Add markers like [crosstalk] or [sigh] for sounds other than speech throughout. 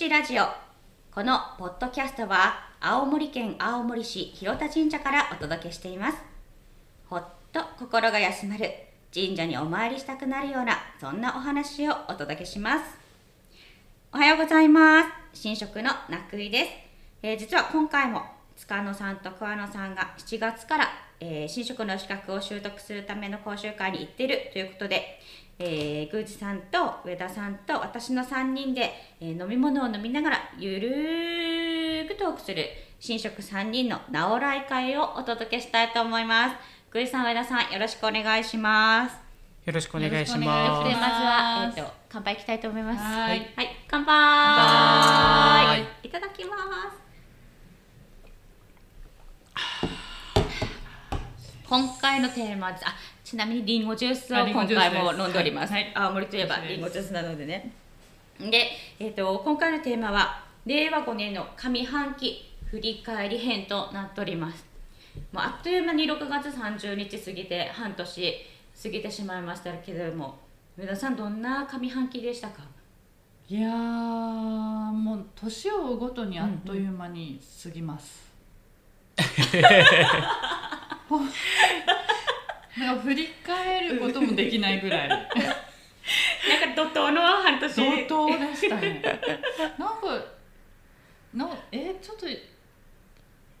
じラジオ。このポッドキャストは青森県青森市広田神社からお届けしています。ほっと心が休まる。神社にお参りしたくなるようなそんなお話をお届けします。おはようございます。新職のなくいです、えー、実は今回も塚野さんと桑野さんが7月から、えー、新職の資格を習得するための講習会に行っているということで、えー、宮司さんと上田さんと私の3人で、えー、飲み物を飲みながらゆるーくトークする新職3人の直来会をお届けしたいと思います。宮司さん上田さんよろしくお願いします。よろしくお願いします。でまずは、えーと、乾杯いきたいと思います。はい、はい、乾杯。いただきます。今回のテーマですあちなみにりんごジュースを今回も飲んでおります、はい、青森といえばりんごジュースなのでね。で、えーと、今回のテーマは令和5年の上半期振り返り編となっております。もうあっという間に6月30日過ぎて半年過ぎてしまいましたけれども上田さんどんな上半期でしたか？いやもう年を追うごとにあっという間に過ぎます、うんうん [laughs] なんか振り返ることもできないぐらい。なんか怒涛の半年。怒涛でしたね。[laughs] なんかのえちょっと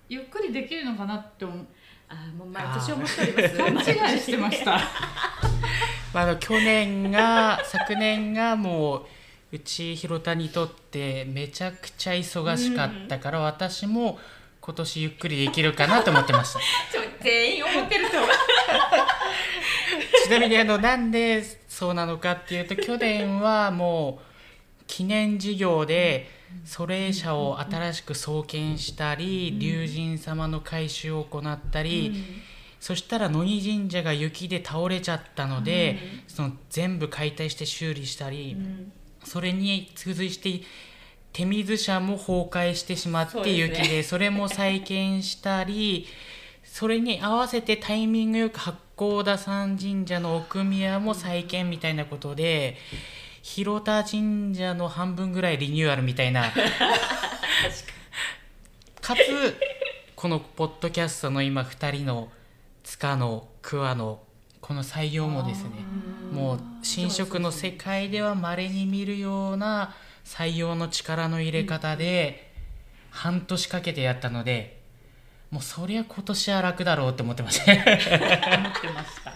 ゆっくりできるのかなって思あもう毎年思っております。勘違いしてました。[laughs] まあ、あの去年が昨年がもううち広田にとってめちゃくちゃ忙しかったから、私も今年ゆっくりできるかなと思ってました。[laughs] 全員思ってるとちなみにあのなんでそうなのかっていうと去年はもう記念事業で祖霊社を新しく創建したり龍神様の改修を行ったり、そしたら野木神社が雪で倒れちゃったので、その全部解体して修理したり、それに付随して手水社も崩壊してしまって雪でそれも再建したりそれに合わせてタイミングよく八甲田山神社の奥宮も再建みたいなことで広田神社の半分ぐらいリニューアルみたいな。かつこのポッドキャストの今2人の塚の桑のこの採用もですねもう新職の世界ではまれに見るような採用の力の入れ方で半年かけてやったのでもうそりゃ今年は楽だろうって思ってました思ってました。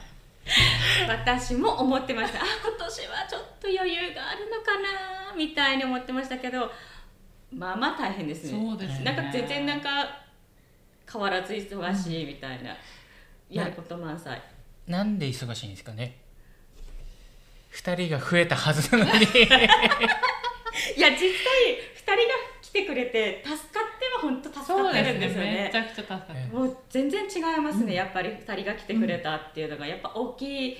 私も思ってました。あ今年はちょっと余裕があるのかなみたいに思ってましたけどまあまあ大変ですね。そうですね。なんか全然なんか変わらず忙しいみたいな、うん、やること満載。なんで忙しいんですかね。2人が増えたはずなのに。[laughs] いや実際2人が来てくれて助かっては本当助かってるんですよね、ね、めちゃくちゃ助かってもう全然違いますね、うん、やっぱり2人が来てくれたっていうのがやっぱ大きい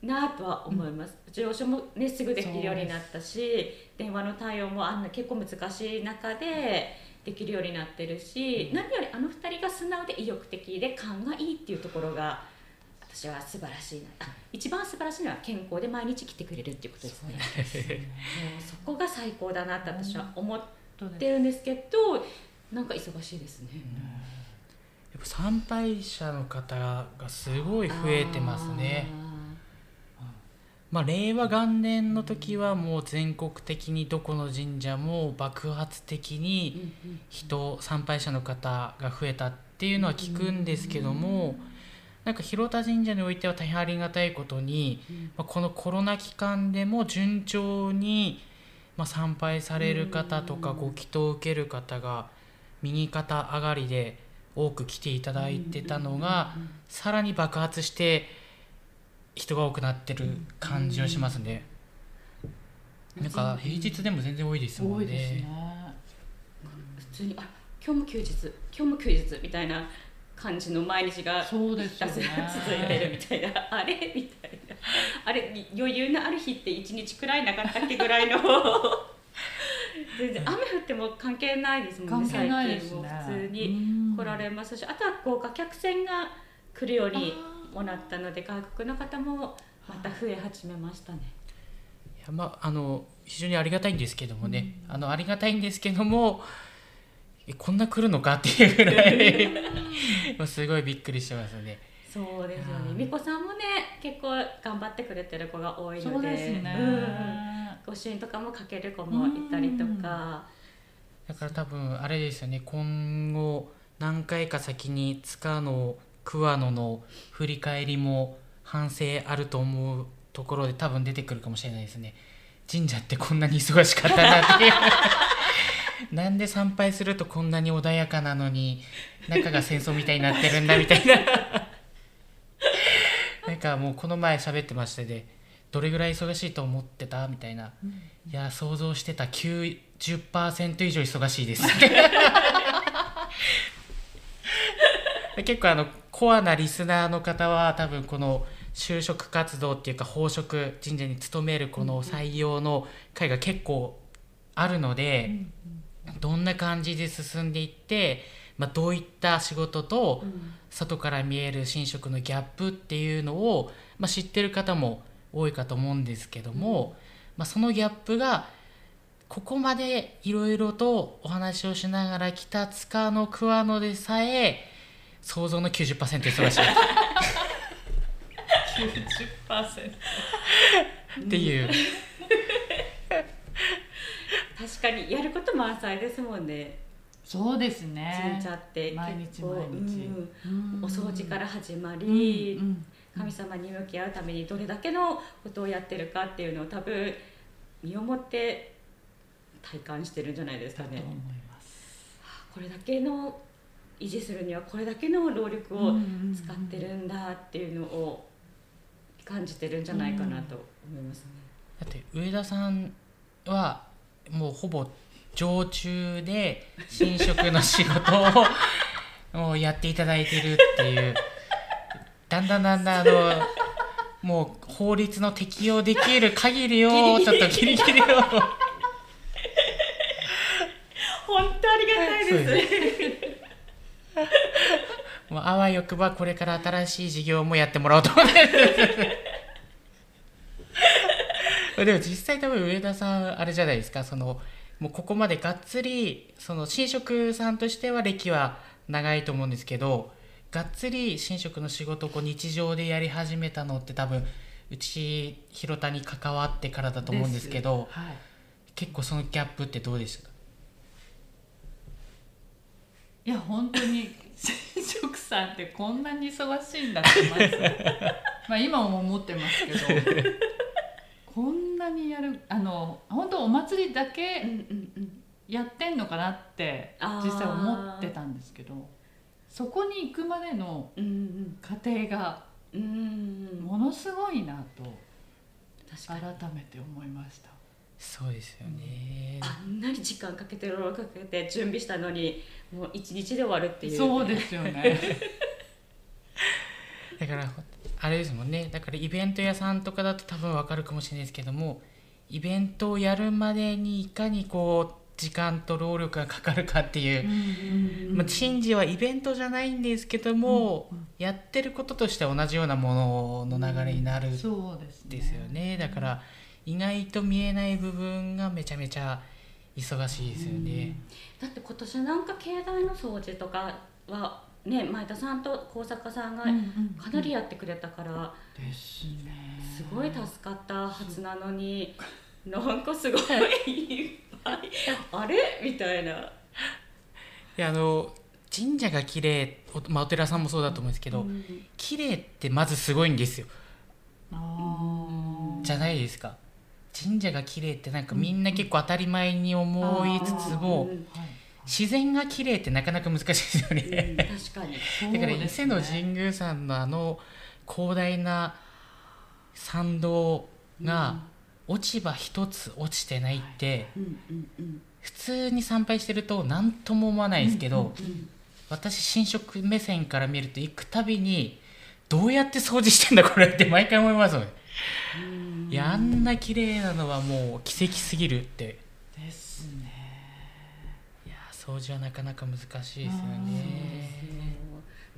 なとは思います、うん、上昇もねすぐできるようになったし電話の対応もあんな結構難しい中でできるようになってるし、うん、何よりあの2人が素直で意欲的で勘がいいっていうところが私は素晴らしいな。あ一番素晴らしいのは健康で毎日来てくれるっていうことですね。もうそこが最高だなって私は思ってるんですけどなんか忙しいですね、やっぱ参拝者の方がすごい増えてますね。まあ、令和元年の時はもう全国的にどこの神社も爆発的に人参拝者の方が増えたっていうのは聞くんですけども、なんか広田神社においては大変ありがたいことに、うん、まあ、このコロナ期間でも順調に、まあ、参拝される方とかご祈祷を受ける方が右肩上がりで多く来ていただいてたのが、さらに爆発して人が多くなってる感じはしますね。なんか平日でも全然多いですもんね。ね。普通にあ今日も休日今日も休日みたいな感じの毎日がそうです、ね、続いてるみたいな。あれ？みたいな。あれ？余裕のある日って1日くらいなかったっけぐらいの。[laughs] 全然雨降っても関係ないですもんね最近も普通に来られますしあとは豪華客船が来るようにもなったので外国の方もまた増え始めましたね。いやまああの非常にありがたいんですけどもね、あのありがたいんですけどもえこんな来るのかっていうぐらいまあすごいびっくりしてますね。そうですよね。うん。みこさんもね結構頑張ってくれてる子が多いのでそうですね、うん御朱印とかもかける子もいたりとか、だから多分あれですよね。今後何回か先に塚の桑野の振り返りも反省あると思うところで多分出てくるかもしれないですね。神社ってこんなに忙しかったなっていうなんで参拝するとこんなに穏やかなのに中が戦争みたいになってるんだみたいな。[laughs] なんかもうこの前喋ってましてでどれぐらい忙しいと思ってたみたいな、いや想像してた90%以上忙しいです。[laughs] 結構あのコアなリスナーの方は多分この就職活動っていうか宝飾神社に勤めるこの採用の会が結構あるので、どんな感じで進んでいって、まあ、どういった仕事と外から見える神職のギャップっていうのを、まあ、知ってる方も多いかと思うんですけども、まあ、そのギャップがここまでいろいろとお話をしながら来た塚の桑野でさえ想像の90%忙しい。90%っていう、確かにやること満載ですもんね。そうですね。神社って毎日毎日。うんお掃除から始まうんり、うん。神様に向き合うためにどれだけのことをやってるかっていうのを多分身をもって体感してるんじゃないですかね。だと思います。これだけの維持するにはこれだけの労力を使ってるんだっていうのを感じてるんじゃないかなと思いますね。だって上田さんはもうほぼ常駐で神職の仕事をもうやっていただいてるっていう。だんだんだんだんあの [laughs] もう法律の適用できる限りをちょっとギリギリを。本当ありがたいです。もうあわよくばこれから新しい事業もやってもらおうと思ってるでも実際多分上田さんあれじゃないですか。そのもうここまでがっつりその神職さんとしては歴は長いと思うんですけどがっつり神職の仕事をこう日常でやり始めたのって多分うち広田に関わってからだと思うんですけどはい。結構そのギャップってどうでしたか？いや本当に神職さんってこんなに忙しいんだって [laughs] まあ今も思ってますけどこんなにやるあの本当お祭りだうんけやってんのかなって実際思ってたんですけどそこに行くまでのうん過程がものすごいなと改めて思いました。そうですよね。あんなに時間かけて労力かけて準備したのにもう一日で終わるっていうそうですよね。[laughs] だからあれですもんね。だからイベント屋さんとかだと多分わかるかもしれないですけどもイベントをやるまでにいかにこう時間と労力がかかるかっていう、まあ、神事はイベントじゃないんですけども、やってることとして同じようなものの流れになるうですね。ですよね。だから意外と見えない部分がめちゃめちゃ忙しいですよね。だって今年なんか境内の掃除とかはね前田さんと高坂さんがかなりやってくれたから、ですね。すごい助かったはずなのに、[laughs] なんかすごいいっぱいあれ？みたいな。いやあの神社が綺麗お,、まあ、お寺さんもそうだと思うんですけど、うん綺麗ってまずすごいんですよ。じゃないですか。神社が綺麗ってなんかみんな結構当たり前に思いつつも、うんはい自然が綺麗ってなかなか難しいですようんね、確かに。だから伊勢の神宮山のあの広大な参道が落ち葉一つ落ちてないって普通に参拝してると何とも思わないですけど、うん私神職目線から見ると行くたびにどうやって掃除してんだこれって毎回思いますもん。いやあんな綺麗なのはもう奇跡すぎるって。ですね。掃除はなかなか難しいですよね。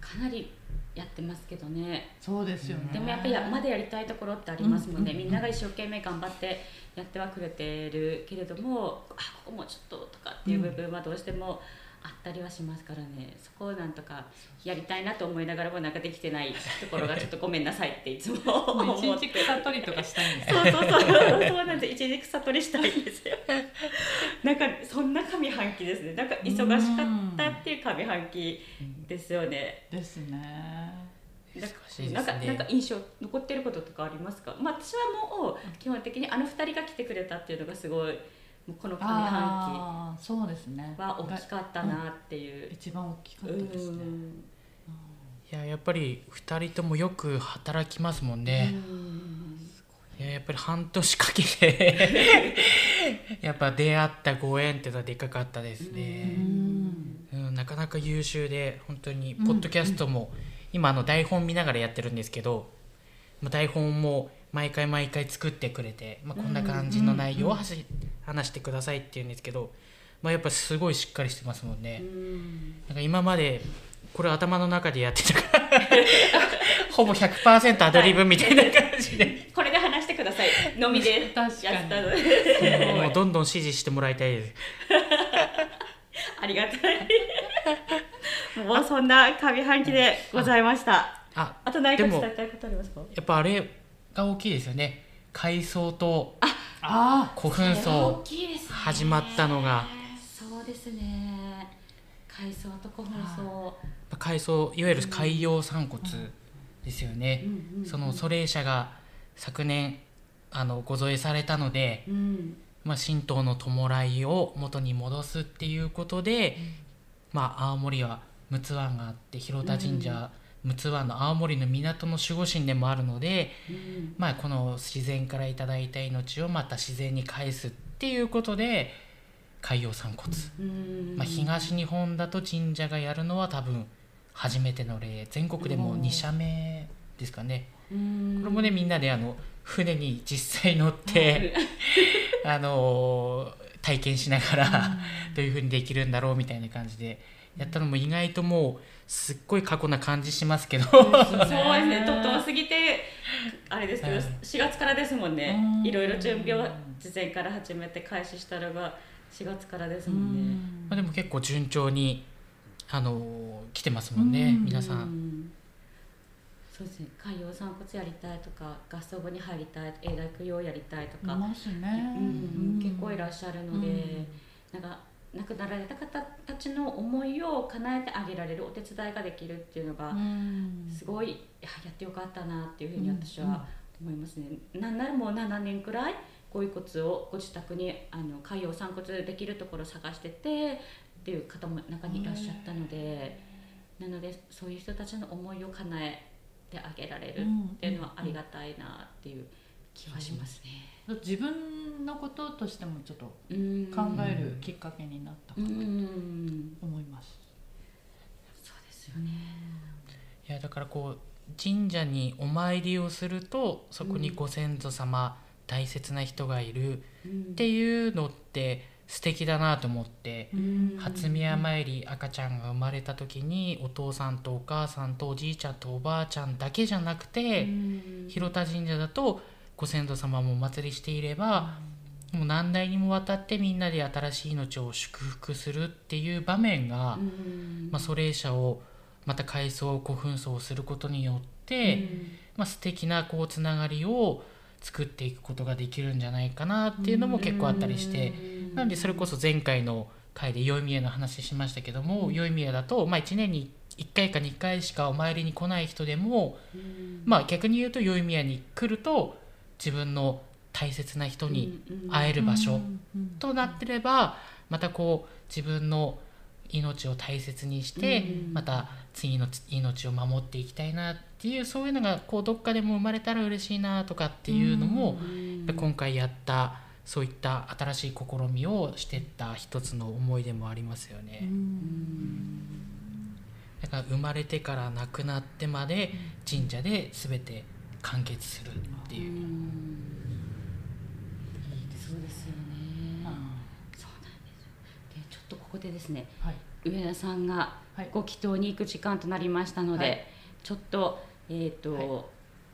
かなりやってますけどね。そうですよね。でもやっぱりやまだやりたいところってありますもんね、うん。うんうんみんなが一生懸命頑張ってやってはくれてるけれどもあここもうちょっととかっていう部分はどうしてもあったりはしますからね。そこをなんとかやりたいなと思いながらもなんかできてないところがちょっとごめんなさいっていつも思もうって一日草取りとかしたいんですよ。そうそうそう。そうなんです。一時草取りしたいんですよ。[laughs] なんかそんな上半期ですね。なんか忙しかったっていう上半期ですよね。ですね。なんか難しいですね。なんかなんか印象残ってることとかありますか、まあ、私はもう基本的にあの二人が来てくれたっていうのがすごいもうこの上半ああそうですね。期は大きかったなっていう。一番大きかったですね。うん。いややっぱり2人ともよく働きますもんね、うん。いややっぱり半年かけて [laughs] やっぱ出会ったご縁っていうのはでかかったですうね、ん。うん、なかなか優秀で本当にポッドキャストも、今あの台本見ながらやってるんですけどまあ台本も毎回毎回作ってくれて、まあ、こんな感じの内容をはし話してくださいって言うんですけど、まあ、やっぱすごいしっかりしてますもんね、うん。なんか今までこれ頭の中でやってたから [laughs] ほぼ100%アドリブみたいな感じで、これで話してください。のみでやったので。[laughs] もうどんどん指示してもらいたいです。ありがたい。もうそんな上半期でございました。ああと何か伝えたいことありますか？やっぱあれが大きいですよね。海藻とあ古墳層始まったのが。そうですね。海藻と古墳層海藻いわゆる海洋散骨ですよね、うん。うんその祖霊社が昨年あのご添えされたので、うん。まあ、神道の弔いを元に戻すっていうことで、まあ、青森は陸奥湾があって広田神社、陸奥湾の青森の港の守護神でもあるので、うん。まあ、この自然からいただいた命をまた自然に返すっていうことで海洋散骨、うん。まあ、東日本だと神社がやるのは多分初めての例。全国でも2社目ですかね、うん。これもねみんなであの船に実際乗って、あの体験しながらどういうふうにできるんだろうみたいな感じでやったのも意外ともうすっごい過去な感じしますけど。そうですね。[laughs] とっとも過ぎてあれですけどはい。4月からですもんね。うん。いろいろ準備を事前から始めて開始したのが4月からですもんね。まあでも結構順調にあの来てますもんね、うん。皆さ。うんんそうですね。海洋散骨やりたいとか合奏部に入りたい永大供養やりたいとか、いますね。うん結構いらっしゃるので、うん。なんか亡くなられた方たちの思いを叶えてあげられるお手伝いができるっていうのがうん。すごいややってよかったなっていうふうに私は思いますね。なんならもう7年くらいご遺骨をご自宅にあの海洋散骨できるところを探しててっていう方も中にいらっしゃったのでなのでそういう人たちの思いを叶えてあげられるっていうのはありがたいなっていう気はしますね。自分のこととしてもちょっとうん考えるきっかけになったかうなとん思います。そうですよね。いやだからこう神社にお参りをするとそこにご先祖様、大切な人がいるっっていうのって素敵だなと思って、うん。初宮参り赤ちゃんが生まれた時にお父さんとお母さんとおじいちゃんとおばあちゃんだけじゃなくて、うん。広田神社だとご先祖様もお祭りしていれば、もう何代にもわたってみんなで新しい命を祝福するっていう場面が、うん。まあ、祖霊社をまた改装古墳葬をすることによって、まあ、素敵なこうつながりを作っていくことができるんじゃないかなっていうのも結構あったりして、なんでそれこそ前回の回で宵宮の話しましたけども宵宮だと、まあ、1年に1回か2回しかお参りに来ない人でも、うん。まあ、逆に言うと宵宮に来ると自分の大切な人に会える場所となってればまたこう自分の命を大切にしてうんまた次の命を守っていきたいなっていうそういうのがこうどっかでも生まれたら嬉しいなとかっていうのもうん今回やったそういった新しい試みをしてった一つの思いでもありますよね。だから生まれてから亡くなってまで神社で全て完結するっていう。そうですよね。そうなんですよ。でちょっとここでですね、はい。上田さんがはいご祈祷に行く時間となりましたので、はいちょっと,、えーとは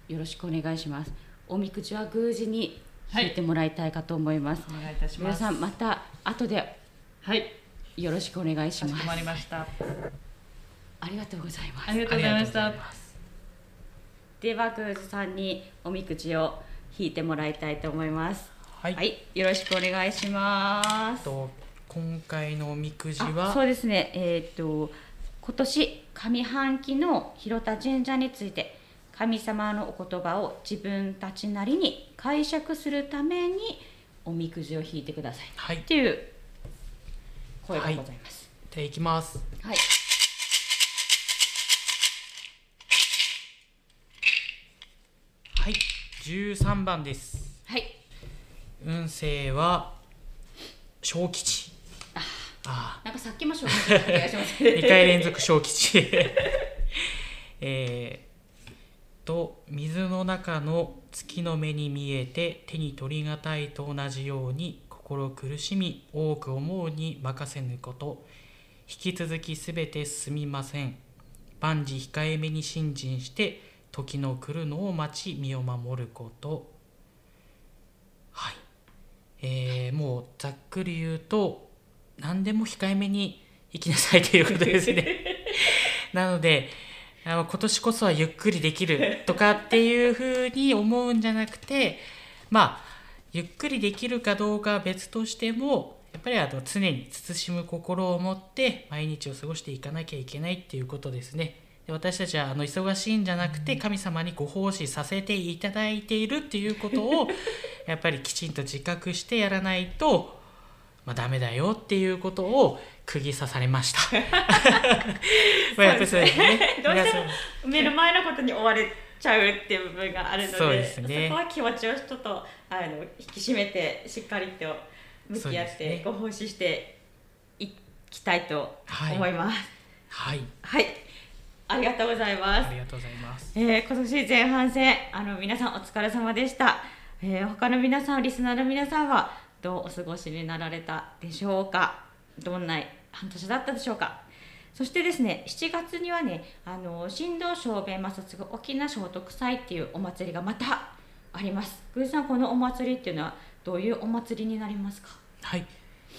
いよろしくお願いしますおみくじは宮司にはい。てもらいたいかと思います、お願いいたします。上田さんまた後ではい。よろしくお願いします。まりました。ありがとうございます。ありがとうございました。ありがとうございます。では宮司さんにおみくじを引いてもらいたいと思います。はい、はい、よろしくお願いします。と今回のおみくじあはそうですね。えっ、と今年上半期の広田神社について神様のお言葉を自分たちなりに解釈するためにおみくじを引いてください。はい。っていう声がございます。でい。きます。はい、はい。13番です。はい、運勢は小吉。ああなんかさっきも紹介した気がします。[laughs] 2回連続小吉。[laughs] えー、と水の中の月の目に見えて手に取りがたいと同じように心苦しみ多く思うに任せぬこと。引き続きすべて進みません。万事控えめに信心して時の来るのを待ち身を守ること。はい。えー、もうざっくり言うと何でも控えめに生きなさいということですね。[laughs] なのであの今年こそはゆっくりできるとかっていうふうに思うんじゃなくてまあゆっくりできるかどうかは別としてもやっぱりあの常に慎む心を持って毎日を過ごしていかなきゃいけないっていうことですね。で私たちはあの忙しいんじゃなくて神様にご奉仕させていただいているっていうことをやっぱりきちんと自覚してやらないと、まあ、ダメだよっていうことを釘刺されました。[laughs] まあやっぱりそうですね。どうしても目の前のことに追われちゃうっていう部分があるのでそうですねそこは気持ちをちょっとあの引き締めてしっかりと向き合ってご奉仕していきたいと思います。はい、はい、ありがとうございますあ。りがとうございます。えー今年前半戦あの皆さんお疲れ様でした、えー他の皆さんリスナーの皆さんはどうお過ごしになられたでしょうか。どんな半年だったでしょうか。そしてですね7月にはねあの新道小弁摩擦沖縄聖徳祭っていうお祭りがまたあります。グーさんこのお祭りっていうのはどういうお祭りになりますか？はい。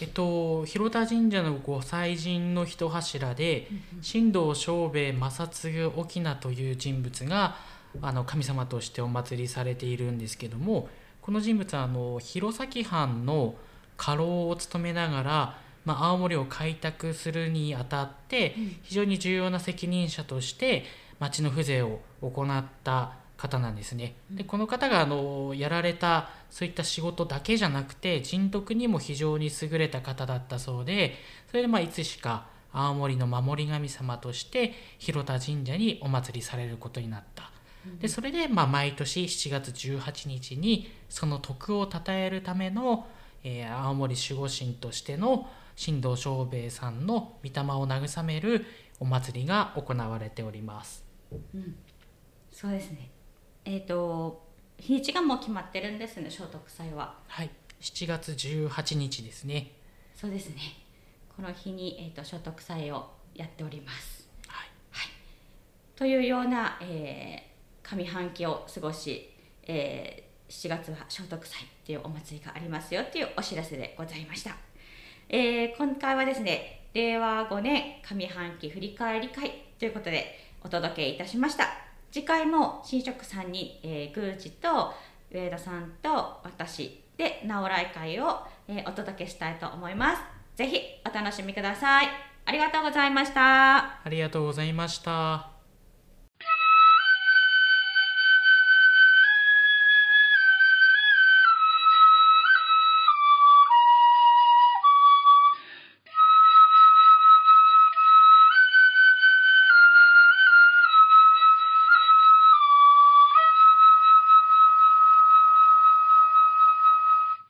えっと、広田神社のご祭神の一柱で、神道正兵衛正嗣沖縄という人物があの神様としてお祭りされているんですけどもこの人物はあの弘前藩の家老を務めながら、まあ、青森を開拓するにあたって非常に重要な責任者として町の風情を行った方なんですね。でこの方があのやられたそういった仕事だけじゃなくて人徳にも非常に優れた方だったそうでそれでまあいつしか青森の守り神様として広田神社にお祭りされることになった。でそれでまあ毎年7月18日にその徳を称えるための、えー青森守護神としての神道正兵衛さんの御霊を慰めるお祭りが行われております。そうですね。えっ、と日にちがもう決まってるんですね聖徳祭は。はい、7月18日ですね。そうですね。この日に、えー、と聖徳祭をやっております。はい、というような、えー上半期を過ごし、えー7月は聖徳祭っていうお祭りがありますよっていうお知らせでございました、えー今回はですね令和5年上半期振り返り会ということでお届けいたしました。次回も新職さんに、えー、宮司と上田さんと私で直来会を、えーお届けしたいと思います。ぜひお楽しみください。ありがとうございました。ありがとうございました。